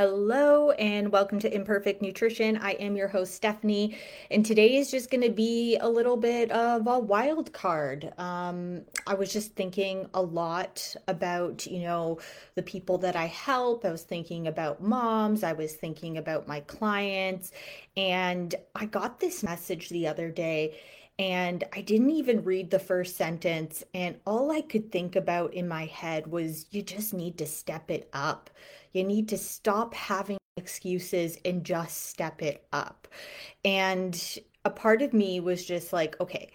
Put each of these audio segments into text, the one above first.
Hello and welcome to Imperfect Nutrition. I am your host, Stephanie, and today is just going to be a little bit of a wild card. Um, I was just thinking a lot about, you know, the people that I help. I was thinking about moms, I was thinking about my clients, and I got this message the other day and I didn't even read the first sentence. And all I could think about in my head was you just need to step it up. You need to stop having excuses and just step it up. And a part of me was just like, okay,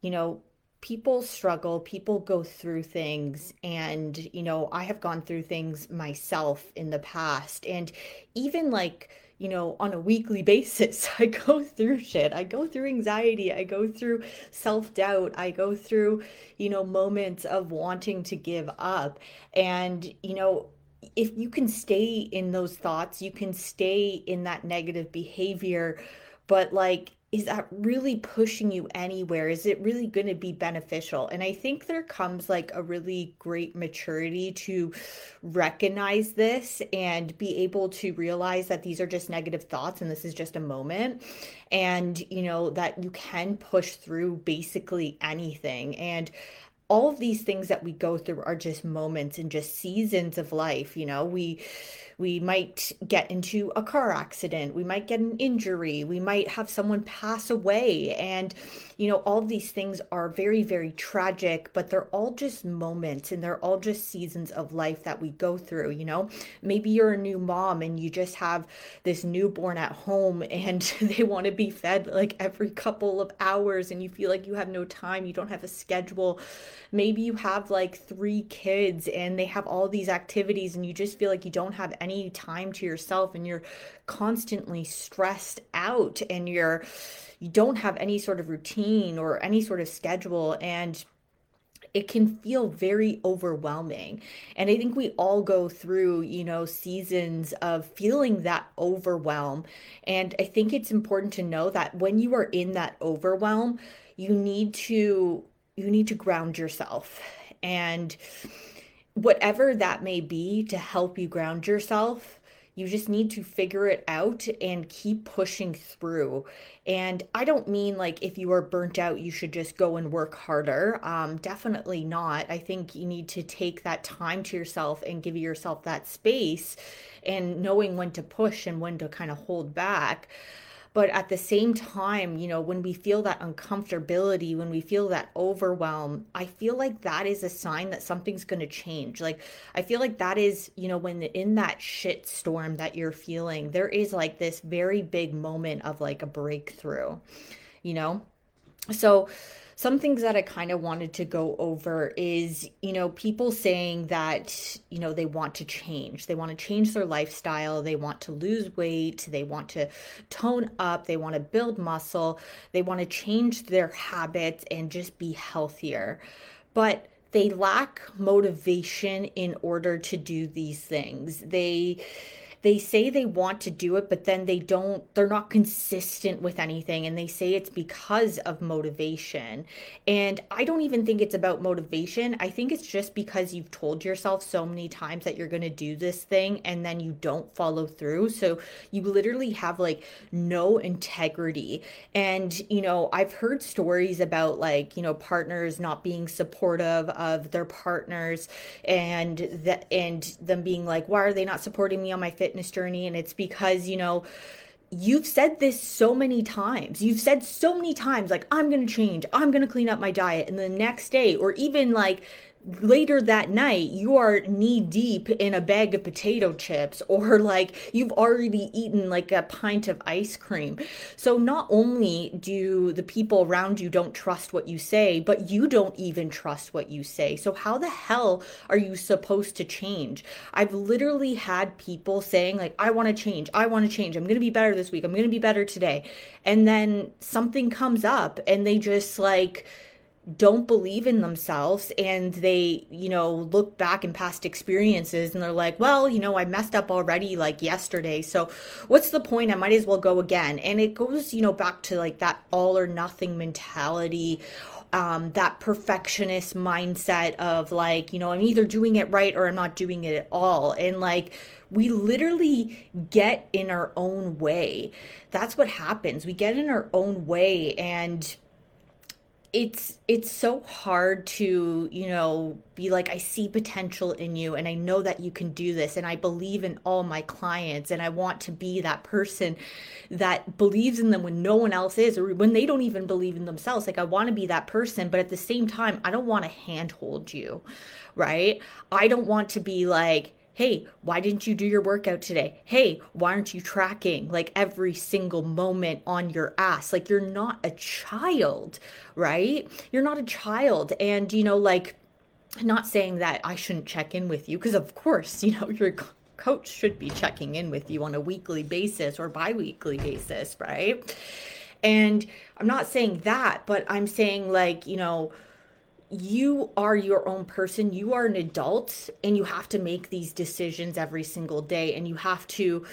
you know, people struggle, people go through things. And, you know, I have gone through things myself in the past. And even like, you know, on a weekly basis. I go through shit. I go through anxiety. I go through self doubt. I go through, you know, moments of wanting to give up. And, you know, if you can stay in those thoughts, you can stay in that negative behavior. But like, is that really pushing you anywhere? Is it really going to be beneficial? And I think there comes like a really great maturity to recognize this and be able to realize that these are just negative thoughts and this is just a moment. And, you know, that you can push through basically anything. And, all of these things that we go through are just moments and just seasons of life you know? We we might get into a car accident we might get an injury we might have someone pass away and you know all these things are very very tragic but they're all just moments and they're all just seasons of life that we go through you know? Maybe you're a new mom and you just have this newborn at home and they want to be fed like every couple of hours and you feel like you have no time you don't have a schedule maybe you have like three kids and they have all these activities and you just feel like you don't have any time to yourself and you're constantly stressed out and you're you don't have any sort of routine or any sort of schedule and it can feel very overwhelming. And I think we all go through, you know, seasons of feeling that overwhelm. And I think it's important to know that when you are in that overwhelm, you need to you need to ground yourself. And whatever that may be to help you ground yourself, you just need to figure it out and keep pushing through. And I don't mean like if you are burnt out, you should just go and work harder. Um, definitely not. I think you need to take that time to yourself and give yourself that space and knowing when to push and when to kind of hold back. But at the same time, you know, when we feel that uncomfortability, when we feel that overwhelm, I feel like that is a sign that something's going to change. Like, I feel like that is, you know, when in that shit storm that you're feeling, there is like this very big moment of like a breakthrough, you know? So, some things that I kind of wanted to go over is, you know, people saying that, you know, they want to change. They want to change their lifestyle. They want to lose weight. They want to tone up. They want to build muscle. They want to change their habits and just be healthier. But they lack motivation in order to do these things. They, they say they want to do it but then they don't they're not consistent with anything and they say it's because of motivation. And i don't even think it's about motivation. I think it's just because you've told yourself so many times that you're going to do this thing and then you don't follow through. So you literally have like no integrity. And you know i've heard stories about like you know partners not being supportive of their partners and that and them being like why are they not supporting me on my fit fitness journey and it's because you know you've said this so many times. You've said so many times, like, I'm going to change, I'm going to clean up my diet. And the next day, or even like later that night you are knee deep in a bag of potato chips or like you've already eaten like a pint of ice cream. So not only do the people around you don't trust what you say but you don't even trust what you say. So how the hell are you supposed to change? I've literally had people saying like i want to change i want to change i'm going to be better this week i'm going to be better today. And then something comes up and they just like don't believe in themselves and they, you know, look back in past experiences and they're like, well, you know, I messed up already like yesterday. So what's the point? I might as well go again. And it goes, you know, back to like that all or nothing mentality. Um, that perfectionist mindset of like, you know, I'm either doing it right or I'm not doing it at all. And like, we literally get in our own way. That's what happens. We get in our own way and it's it's so hard to you know be like i see potential in you and i know that you can do this and i believe in all my clients and i want to be that person that believes in them when no one else is or when they don't even believe in themselves. Like i want to be that person but at the same time i don't want to handhold you right? I don't want to be like hey, why didn't you do your workout today? Hey, why aren't you tracking like every single moment on your ass? Like you're not a child, right? You're not a child. And, you know, like, not saying that I shouldn't check in with you, because of course, you know, your coach should be checking in with you on a weekly basis or bi weekly basis, right? And I'm not saying that, but I'm saying, like, you know, you are your own person you are an adult and you have to make these decisions every single day and you have to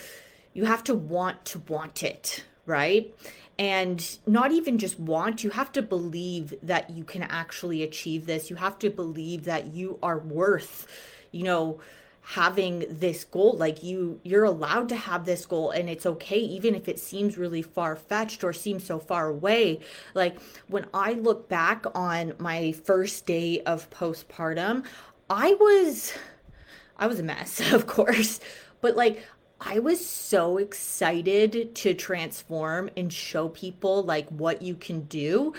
you have to want to want it right? And not even just want you have to believe that you can actually achieve this. You have to believe that you are worth you know having this goal like you you're allowed to have this goal and it's okay even if it seems really far fetched or seems so far away like when i look back on my first day of postpartum i was i was a mess of course but like I was so excited to transform and show people like what you can do.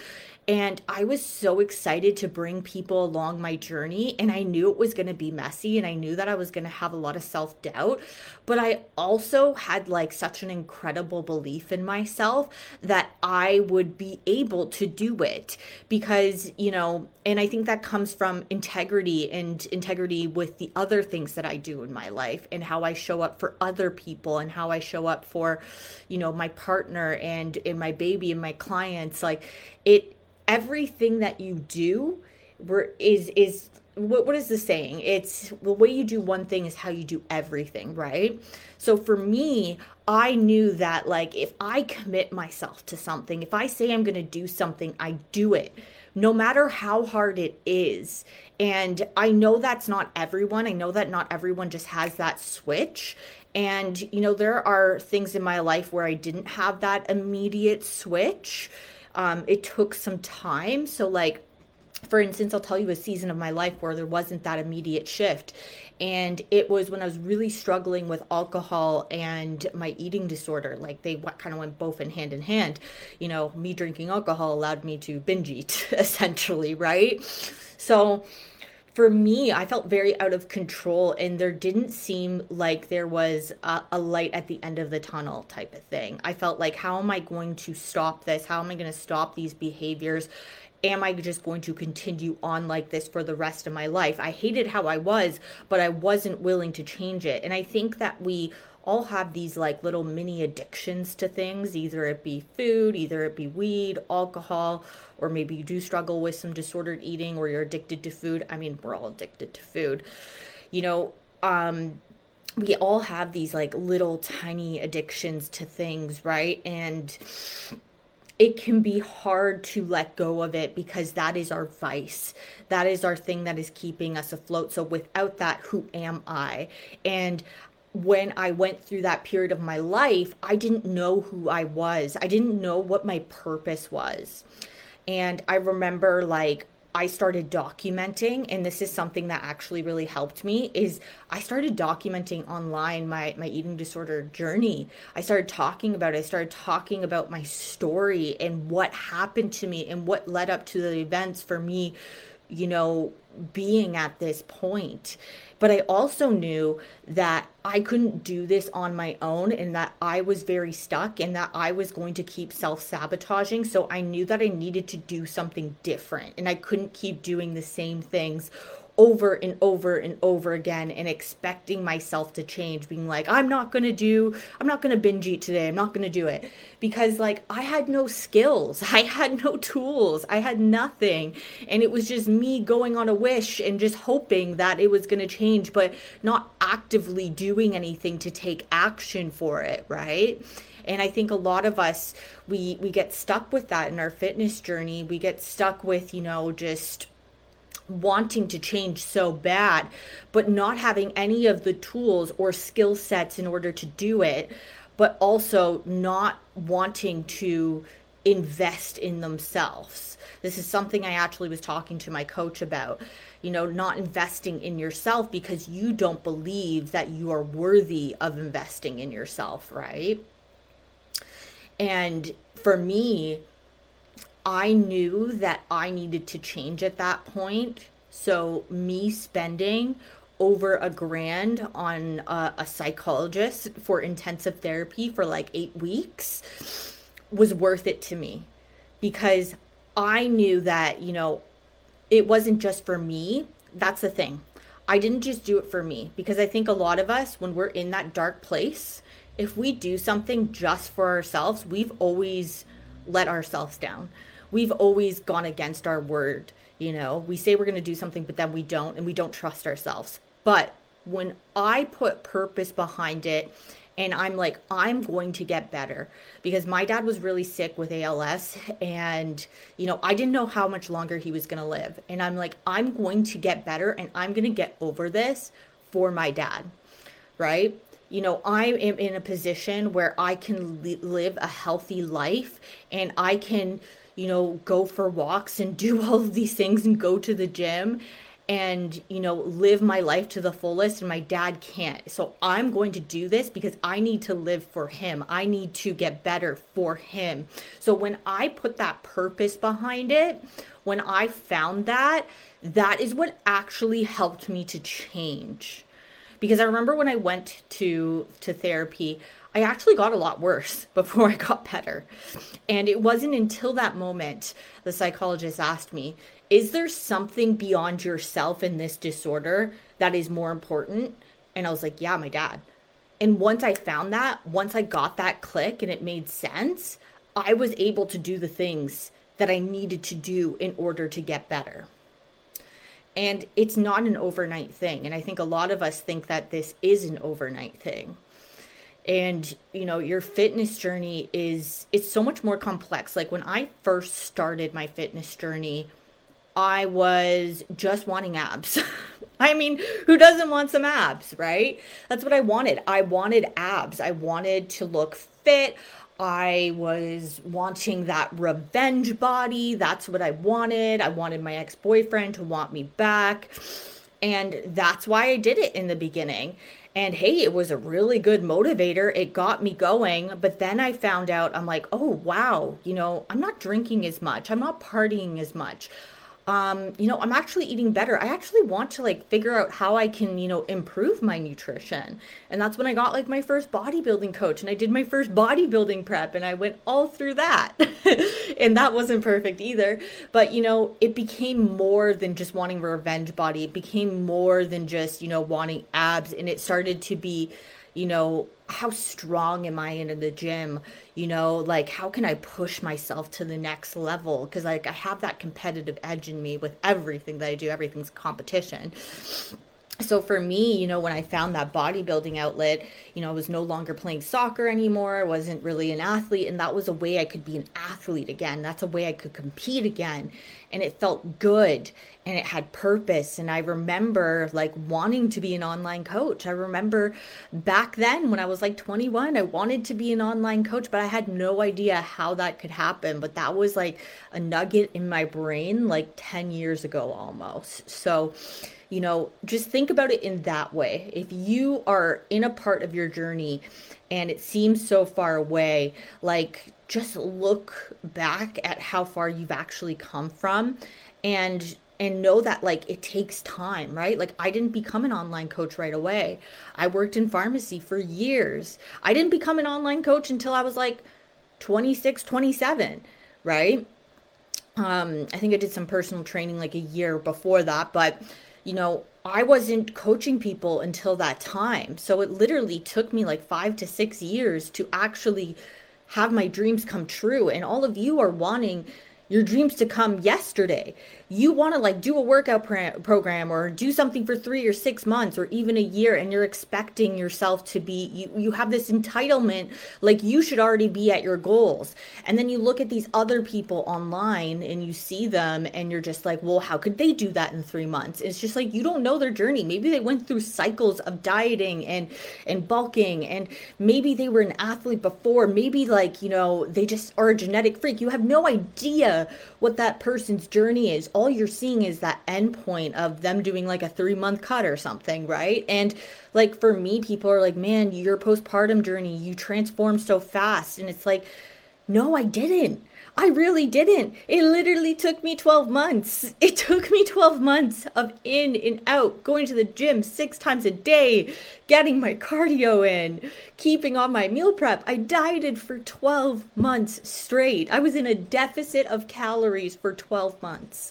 And I was so excited to bring people along my journey. And I knew it was going to be messy and I knew that I was going to have a lot of self doubt. But I also had like such an incredible belief in myself that I would be able to do it because, you know, and I think that comes from integrity and integrity with the other things that I do in my life and how I show up for other people and how I show up for, you know, my partner and, and my baby and my clients. Like it, everything that you do is is what, what is the saying? It's the way you do one thing is how you do everything right? So for me i knew that like if i commit myself to something if i say i'm going to do something i do it no matter how hard it is. And i know that's not everyone. I know that not everyone just has that switch. And you know there are things in my life where i didn't have that immediate switch um, it took some time. So, like, for instance, I'll tell you a season of my life where there wasn't that immediate shift. And it was when I was really struggling with alcohol and my eating disorder. Like they kind of went both in hand in hand. You know, me drinking alcohol allowed me to binge eat, essentially, right? So, for me, I felt very out of control, and there didn't seem like there was a, a, light at the end of the tunnel type of thing. I felt like, how am I going to stop this? How am I going to stop these behaviors? Am I just going to continue on like this for the rest of my life? I hated how I was, but I wasn't willing to change it. And I think that we all have these like little mini addictions to things either it be food either it be weed alcohol or maybe you do struggle with some disordered eating or you're addicted to food i mean we're all addicted to food you know um we all have these like little tiny addictions to things right and it can be hard to let go of it because that is our vice. That is our thing that is keeping us afloat. So without that, who am I? And when I went through that period of my life, I didn't know who I was. I didn't know what my purpose was. And I remember like I started documenting and this is something that actually really helped me is I started documenting online my my eating disorder journey. I started talking about it. I started talking about my story and what happened to me and what led up to the events for me you know, being at this point. But I also knew that I couldn't do this on my own and that I was very stuck and that I was going to keep self sabotaging. So I knew that I needed to do something different and I couldn't keep doing the same things over and over and over again and expecting myself to change being like i'm not going to do i'm not going to binge eat today i'm not going to do it. Because like i had no skills i had no tools i had nothing. And it was just me going on a wish and just hoping that it was going to change but not actively doing anything to take action for it right? And i think a lot of us we we get stuck with that in our fitness journey. We get stuck with you know just wanting to change so bad, but not having any of the tools or skill sets in order to do it, but also not wanting to invest in themselves. This is something I actually was talking to my coach about. You know, not investing in yourself because you don't believe that you are worthy of investing in yourself, right? And for me, I knew that I needed to change at that point. So, me spending over a grand on a, a, psychologist for intensive therapy for like eight weeks was worth it to me because I knew that, you know, it wasn't just for me. That's the thing. I didn't just do it for me because I think a lot of us, when we're in that dark place, if we do something just for ourselves, we've always let ourselves down we've always gone against our word. You know, we say we're going to do something, but then we don't, and we don't trust ourselves. But when I put purpose behind it, and I'm like, I'm going to get better because my dad was really sick with ALS. And, you know, I didn't know how much longer he was going to live. And I'm like, I'm going to get better and I'm going to get over this for my dad. Right. You know, I am in a position where I can li- live a healthy life and I can you know, go for walks and do all of these things and go to the gym and, you know, live my life to the fullest. And my dad can't. So I'm going to do this because I need to live for him. I need to get better for him. So when I put that purpose behind it, when I found that, that is what actually helped me to change. Because I remember when I went to to therapy, I actually got a lot worse before I got better. And it wasn't until that moment the psychologist asked me, Is there something beyond yourself in this disorder that is more important? And I was like, Yeah, my dad. And once I found that, once I got that click and it made sense, I was able to do the things that I needed to do in order to get better. And it's not an overnight thing. And I think a lot of us think that this is an overnight thing and you know your fitness journey is it's so much more complex like when i first started my fitness journey i was just wanting abs i mean who doesn't want some abs right that's what i wanted i wanted abs i wanted to look fit I was wanting that revenge body. That's what I wanted. I wanted my ex boyfriend to want me back. And that's why I did it in the beginning. And hey, it was a really good motivator. It got me going. But then I found out, I'm like, oh, wow, you know, I'm not drinking as much. I'm not partying as much um, you know, I'm actually eating better. I actually want to like figure out how I can, you know, improve my nutrition. And that's when I got like my first bodybuilding coach and I did my first bodybuilding prep and I went all through that. and that wasn't perfect either. But, you know, it became more than just wanting revenge body. It became more than just, you know, wanting abs. And it started to be, you know, how strong am I in the gym? You know, like how can I push myself to the next level? Because like I have that competitive edge in me with everything that I do. Everything's competition so for me, you know, when I found that bodybuilding outlet, you know, I was no longer playing soccer anymore. I wasn't really an athlete. And that was a way I could be an athlete again. That's a way I could compete again. And it felt good and it had purpose. And I remember like wanting to be an online coach. I remember back then when I was like 21, I wanted to be an online coach, but I had no idea how that could happen. But that was like a nugget in my brain like 10 years ago almost. So, you know, just think about it in that way. If you are in a part of your journey and it seems so far away, like just look back at how far you've actually come from and and know that like it takes time, right? Like I didn't become an online coach right away. I worked in pharmacy for years. I didn't become an online coach until I was like 26, 27, right? Um I think I did some personal training like a year before that, but you know, I wasn't coaching people until that time. So it literally took me like 5 to 6 years to actually have my dreams come true and all of you are wanting your dreams to come yesterday. You want to like do a workout program or do something for three or six months or even a year and you're expecting yourself to be you, you have this entitlement like you should already be at your goals. And then you look at these other people online and you see them and you're just like well how could they do that in three months? It's just like you don't know their journey. Maybe they went through cycles of dieting and and bulking and maybe they were an athlete before. Maybe like you know they just are a genetic freak. You have no idea what that person's journey is all you're seeing is that end point of them doing like a three month cut or something, right? And like for me, people are like, man, your postpartum journey, you transformed so fast. And it's like, no, I didn't. I really didn't. It literally took me 12 months. It took me 12 months of in and out, going to the gym six times a day, getting my cardio in, keeping on my meal prep. I dieted for 12 months straight. I was in a deficit of calories for 12 months.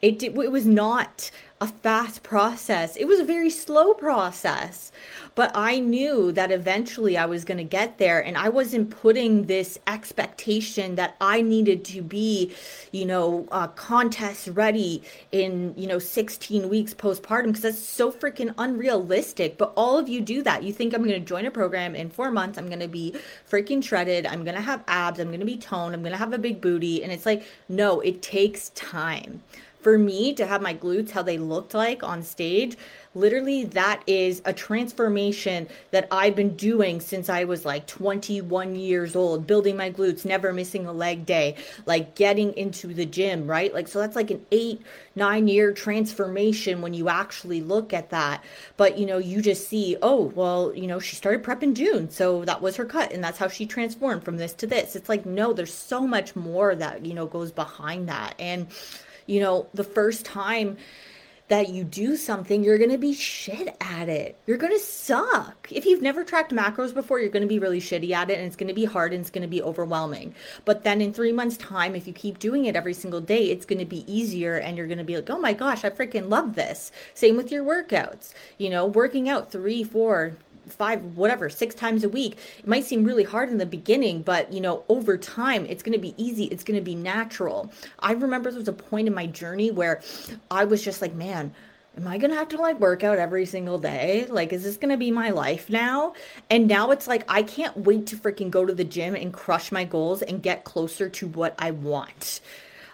It, it was not a fast process. It was a very slow process. But I knew that eventually I was going to get there. And I wasn't putting this expectation that I needed to be, you know, uh, contest ready in, you know, 16 weeks postpartum because that's so freaking unrealistic. But all of you do that. You think I'm going to join a program in four months. I'm going to be freaking shredded. I'm going to have abs. I'm going to be toned. I'm going to have a big booty. And it's like, no, it takes time for me to have my glutes how they looked like on stage literally that is a transformation that I've been doing since I was like 21 years old, building my glutes, never missing a leg day, like getting into the gym, right? Like, so that's like an eight, nine year transformation when you actually look at that. But, you know, you just see, oh, well, you know, she started prep in June. So that was her cut. And that's how she transformed from this to this. It's like, no, there's so much more that, you know, goes behind that. And, you know, the first time that you do something, you're going to be shit at it. You're going to suck. If you've never tracked macros before, you're going to be really shitty at it and it's going to be hard and it's going to be overwhelming. But then in three months' time, if you keep doing it every single day, it's going to be easier and you're going to be like, oh my gosh, I freaking love this. Same with your workouts. You know, working out three, four, five whatever six times a week it might seem really hard in the beginning but you know over time it's going to be easy it's going to be natural i remember there was a point in my journey where i was just like man am I gonna have to like work out every single day? Like, is this gonna be my life now? And now it's like, I can't wait to freaking go to the gym and crush my goals and get closer to what I want.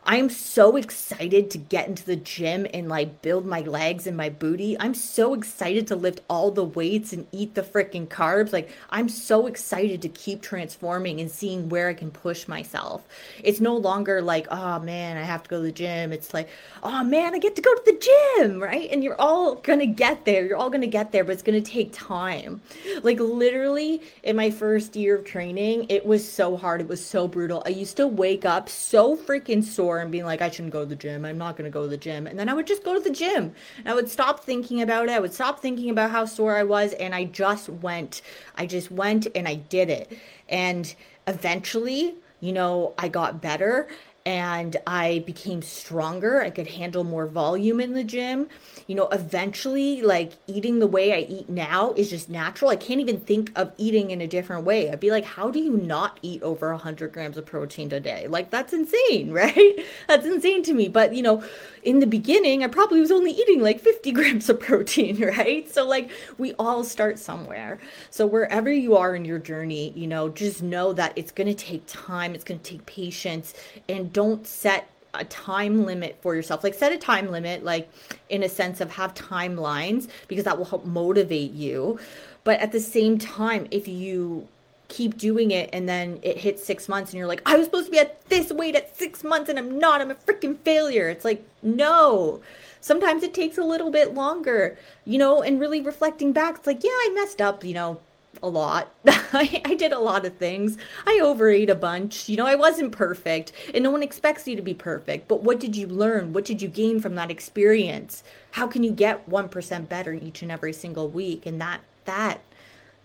I am so excited to get into the gym and like build my legs and my booty. I'm so excited to lift all the weights and eat the freaking carbs. Like, I'm so excited to keep transforming and seeing where I can push myself. It's no longer like, oh man, I have to go to the gym. It's like, oh man, I get to go to the gym, right? And you're all gonna get there. You're all gonna get there, but it's gonna take time. Like, literally, in my first year of training, it was so hard. It was so brutal. I used to wake up so freaking sore and being like, I shouldn't go to the gym. I'm not going to go to the gym. And then I would just go to the gym. And I would stop thinking about it. I would stop thinking about how sore I was. And I just went. I just went and I did it. And eventually, you know, I got better and I became stronger. I could handle more volume in the gym. You know, eventually, like eating the way I eat now is just natural. I can't even think of eating in a different way. I'd be like, how do you not eat over 100 grams of protein a day? Like, that's insane, right? That's insane to me. But, you know, in the beginning, I probably was only eating like 50 grams of protein, right? So, like, we all start somewhere. So, wherever you are in your journey, you know, just know that it's going to take time, it's going to take patience, and don't set a time limit for yourself. Like, set a time limit, like, in a sense of have timelines because that will help motivate you. But at the same time, if you keep doing it and then it hits six months and you're like, I was supposed to be at this weight at six months and I'm not. I'm a freaking failure. It's like, no. Sometimes it takes a little bit longer, you know, and really reflecting back, it's like, yeah, I messed up, you know, a lot. I, I, did a lot of things. I overate a bunch. You know, I wasn't perfect, and no one expects you to be perfect. But what did you learn? What did you gain from that experience? How can you get 1% better each and every single week? And that, that,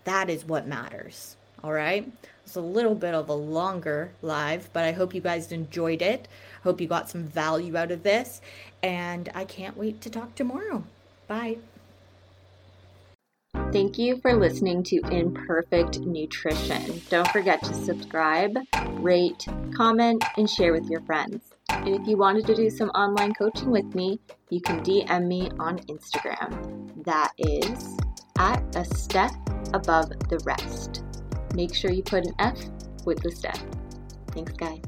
that is what matters. All right. It's a little bit of a longer live, but I hope you guys enjoyed it. Hope you got some value out of this. And I can't wait to talk tomorrow. Bye. Thank you for listening to Imperfect Nutrition. Don't forget to subscribe, rate, comment, and share with your friends. And if you wanted to do some online coaching with me, you can DM me on Instagram. That is at a step above the rest. Make sure you put an F with the step. Thanks, guys.